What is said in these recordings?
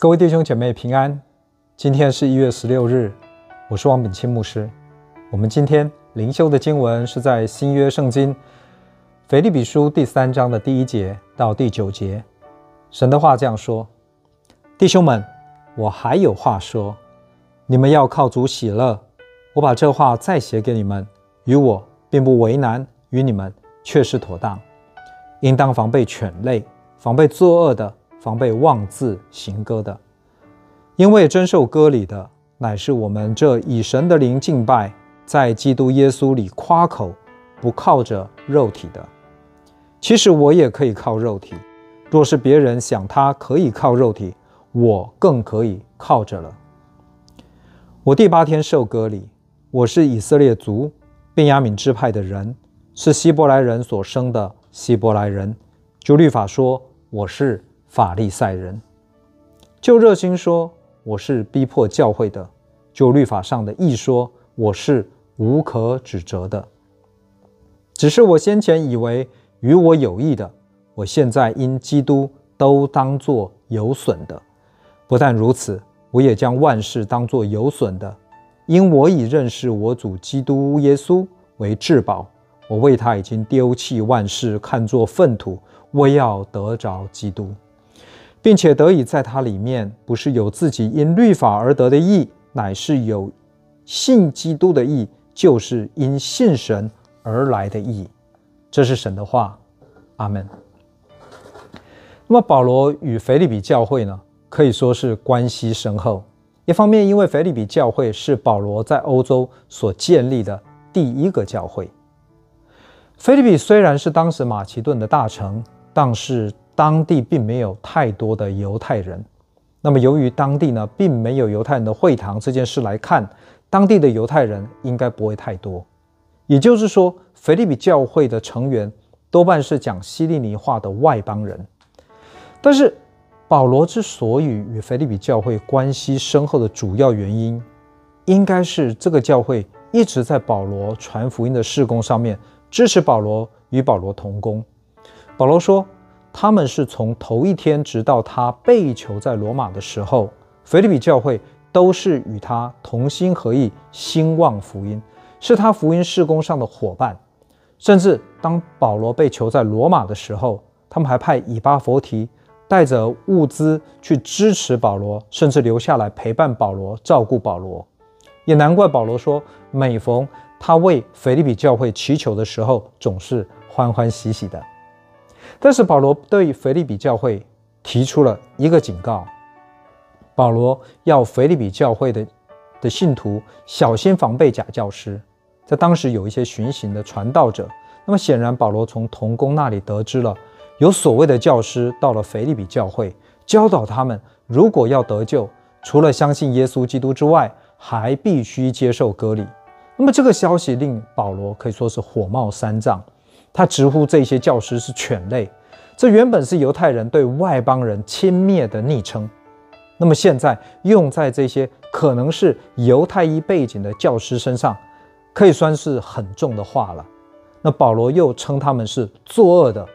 各位弟兄姐妹平安，今天是一月十六日，我是王炳钦牧师。我们今天灵修的经文是在新约圣经腓立比书第三章的第一节到第九节。神的话这样说：弟兄们，我还有话说，你们要靠主喜乐。我把这话再写给你们，与我并不为难，与你们却是妥当。应当防备犬类，防备作恶的。防备妄自行割的，因为真受割礼的，乃是我们这以神的灵敬拜，在基督耶稣里夸口，不靠着肉体的。其实我也可以靠肉体，若是别人想他可以靠肉体，我更可以靠着了。我第八天受割礼，我是以色列族便雅悯支派的人，是希伯来人所生的希伯来人。就律法说，我是。法利赛人，就热心说，我是逼迫教会的；就律法上的义说，我是无可指责的。只是我先前以为与我有益的，我现在因基督都当作有损的。不但如此，我也将万事当作有损的，因我已认识我主基督耶稣为至宝。我为他已经丢弃万事，看作粪土，为要得着基督。并且得以在他里面，不是有自己因律法而得的义，乃是有信基督的义，就是因信神而来的义。这是神的话，阿门。那么保罗与腓利比教会呢，可以说是关系深厚。一方面，因为腓利比教会是保罗在欧洲所建立的第一个教会。腓利比虽然是当时马其顿的大城，但是。当地并没有太多的犹太人，那么由于当地呢并没有犹太人的会堂这件事来看，当地的犹太人应该不会太多。也就是说，腓立比教会的成员多半是讲希利尼话的外邦人。但是保罗之所以与腓立比教会关系深厚的主要原因，应该是这个教会一直在保罗传福音的事工上面支持保罗，与保罗同工。保罗说。他们是从头一天直到他被囚在罗马的时候，腓立比教会都是与他同心合意兴旺福音，是他福音事工上的伙伴。甚至当保罗被囚在罗马的时候，他们还派以巴弗提带着物资去支持保罗，甚至留下来陪伴保罗、照顾保罗。也难怪保罗说，每逢他为腓立比教会祈求的时候，总是欢欢喜喜的。但是保罗对腓立比教会提出了一个警告：保罗要腓立比教会的的信徒小心防备假教师。在当时有一些巡行的传道者，那么显然保罗从同工那里得知了有所谓的教师到了腓立比教会，教导他们如果要得救，除了相信耶稣基督之外，还必须接受割礼。那么这个消息令保罗可以说是火冒三丈。他直呼这些教师是犬类，这原本是犹太人对外邦人轻蔑的昵称，那么现在用在这些可能是犹太裔背景的教师身上，可以算是很重的话了。那保罗又称他们是作恶的，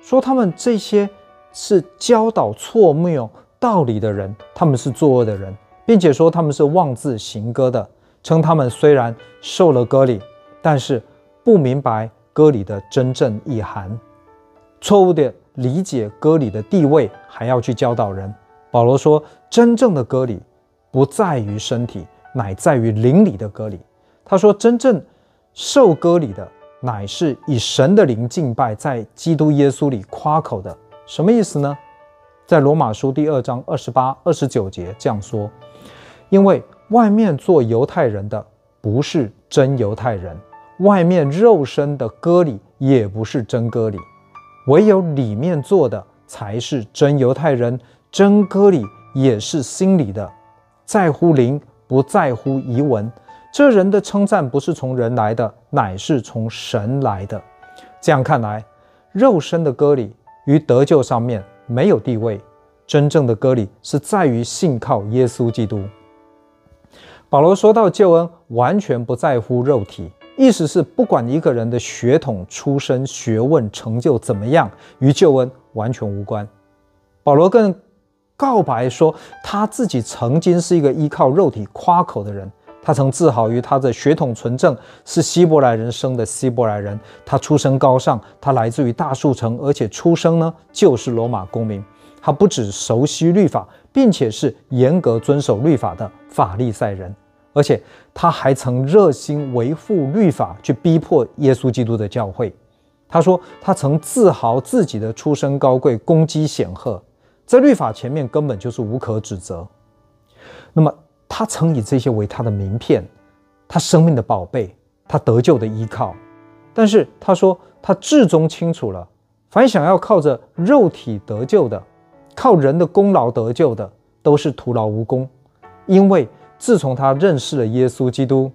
说他们这些是教导错谬道理的人，他们是作恶的人，并且说他们是妄自行歌的，称他们虽然受了割礼，但是不明白。割礼的真正意涵，错误的理解割礼的地位，还要去教导人。保罗说，真正的割礼不在于身体，乃在于灵里的割礼。他说，真正受割礼的，乃是以神的灵敬拜，在基督耶稣里夸口的。什么意思呢？在罗马书第二章二十八、二十九节这样说：因为外面做犹太人的，不是真犹太人。外面肉身的割礼也不是真割礼，唯有里面做的才是真犹太人。真割礼也是心里的，在乎灵，不在乎仪文。这人的称赞不是从人来的，乃是从神来的。这样看来，肉身的割礼于得救上面没有地位。真正的割礼是在于信靠耶稣基督。保罗说到救恩，完全不在乎肉体。意思是，不管一个人的血统、出身、学问、成就怎么样，与救恩完全无关。保罗更告白说，他自己曾经是一个依靠肉体夸口的人。他曾自豪于他的血统纯正，是希伯来人生的希伯来人。他出身高尚，他来自于大数城，而且出生呢就是罗马公民。他不只熟悉律法，并且是严格遵守律法的法利赛人，而且他还曾热心维护律法，去逼迫耶稣基督的教会。他说，他曾自豪自己的出身高贵，功绩显赫。在律法前面根本就是无可指责。那么他曾以这些为他的名片，他生命的宝贝，他得救的依靠。但是他说他至终清楚了，凡想要靠着肉体得救的，靠人的功劳得救的，都是徒劳无功。因为自从他认识了耶稣基督，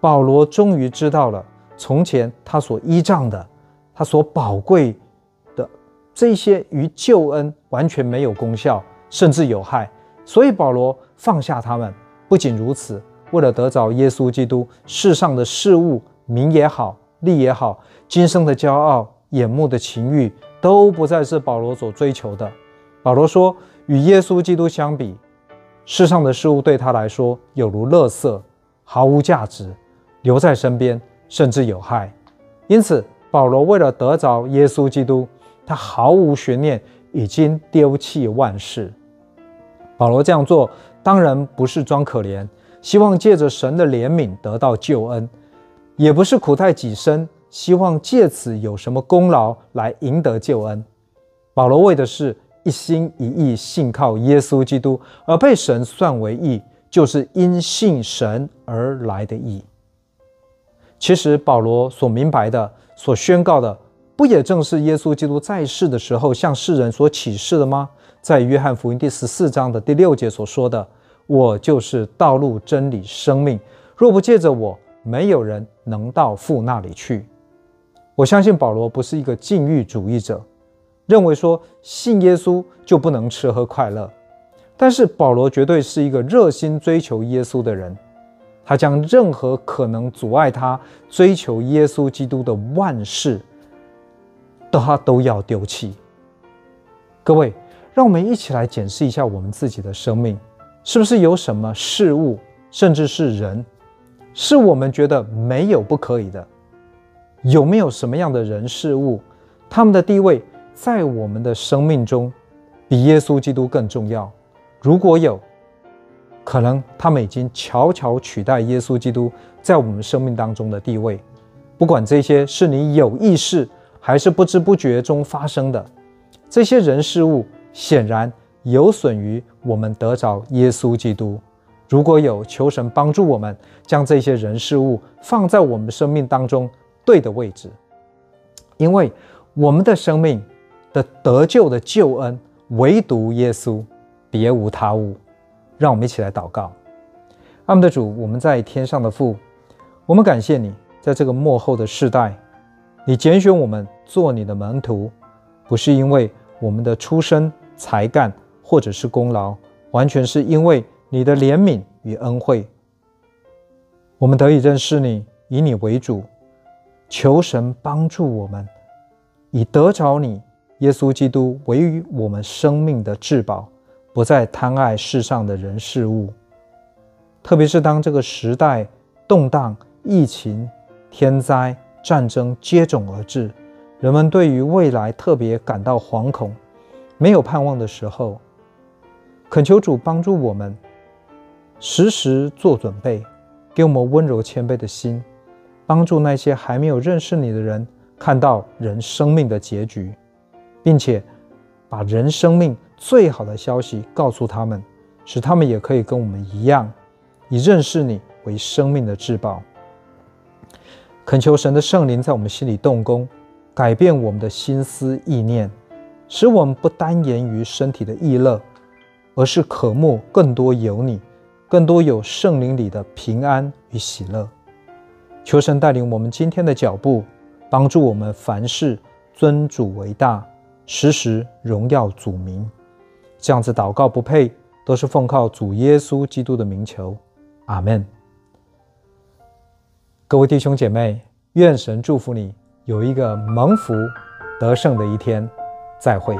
保罗终于知道了从前他所依仗的，他所宝贵的。这些与救恩完全没有功效，甚至有害，所以保罗放下他们。不仅如此，为了得着耶稣基督，世上的事物，名也好，利也好，今生的骄傲、眼目的情欲，都不再是保罗所追求的。保罗说，与耶稣基督相比，世上的事物对他来说有如垃圾，毫无价值，留在身边甚至有害。因此，保罗为了得着耶稣基督。他毫无悬念，已经丢弃万事。保罗这样做，当然不是装可怜，希望借着神的怜悯得到救恩，也不是苦态己身，希望借此有什么功劳来赢得救恩。保罗为的是一心一意信靠耶稣基督，而被神算为义，就是因信神而来的义。其实保罗所明白的，所宣告的。不也正是耶稣基督在世的时候向世人所启示的吗？在约翰福音第十四章的第六节所说的：“我就是道路、真理、生命，若不借着我，没有人能到父那里去。”我相信保罗不是一个禁欲主义者，认为说信耶稣就不能吃喝快乐。但是保罗绝对是一个热心追求耶稣的人，他将任何可能阻碍他追求耶稣基督的万事。他都要丢弃。各位，让我们一起来检视一下我们自己的生命，是不是有什么事物，甚至是人，是我们觉得没有不可以的？有没有什么样的人事物，他们的地位在我们的生命中比耶稣基督更重要？如果有，可能他们已经悄悄取代耶稣基督在我们生命当中的地位。不管这些是你有意识，还是不知不觉中发生的这些人事物，显然有损于我们得着耶稣基督。如果有，求神帮助我们将这些人事物放在我们生命当中对的位置，因为我们的生命的得救的救恩，唯独耶稣，别无他物。让我们一起来祷告。阿们的主，我们在天上的父，我们感谢你，在这个末后的世代。你拣选我们做你的门徒，不是因为我们的出身、才干或者是功劳，完全是因为你的怜悯与恩惠。我们得以认识你，以你为主，求神帮助我们，以得着你耶稣基督为我们生命的至宝，不再贪爱世上的人事物。特别是当这个时代动荡、疫情、天灾。战争接踵而至，人们对于未来特别感到惶恐，没有盼望的时候，恳求主帮助我们，时时做准备，给我们温柔谦卑的心，帮助那些还没有认识你的人看到人生命的结局，并且把人生命最好的消息告诉他们，使他们也可以跟我们一样，以认识你为生命的至宝。恳求神的圣灵在我们心里动工，改变我们的心思意念，使我们不单言于身体的意乐，而是渴慕更多有你，更多有圣灵里的平安与喜乐。求神带领我们今天的脚步，帮助我们凡事尊主为大，时时荣耀主名。这样子祷告不配，都是奉靠主耶稣基督的名求。阿门。各位弟兄姐妹，愿神祝福你有一个蒙福得胜的一天。再会。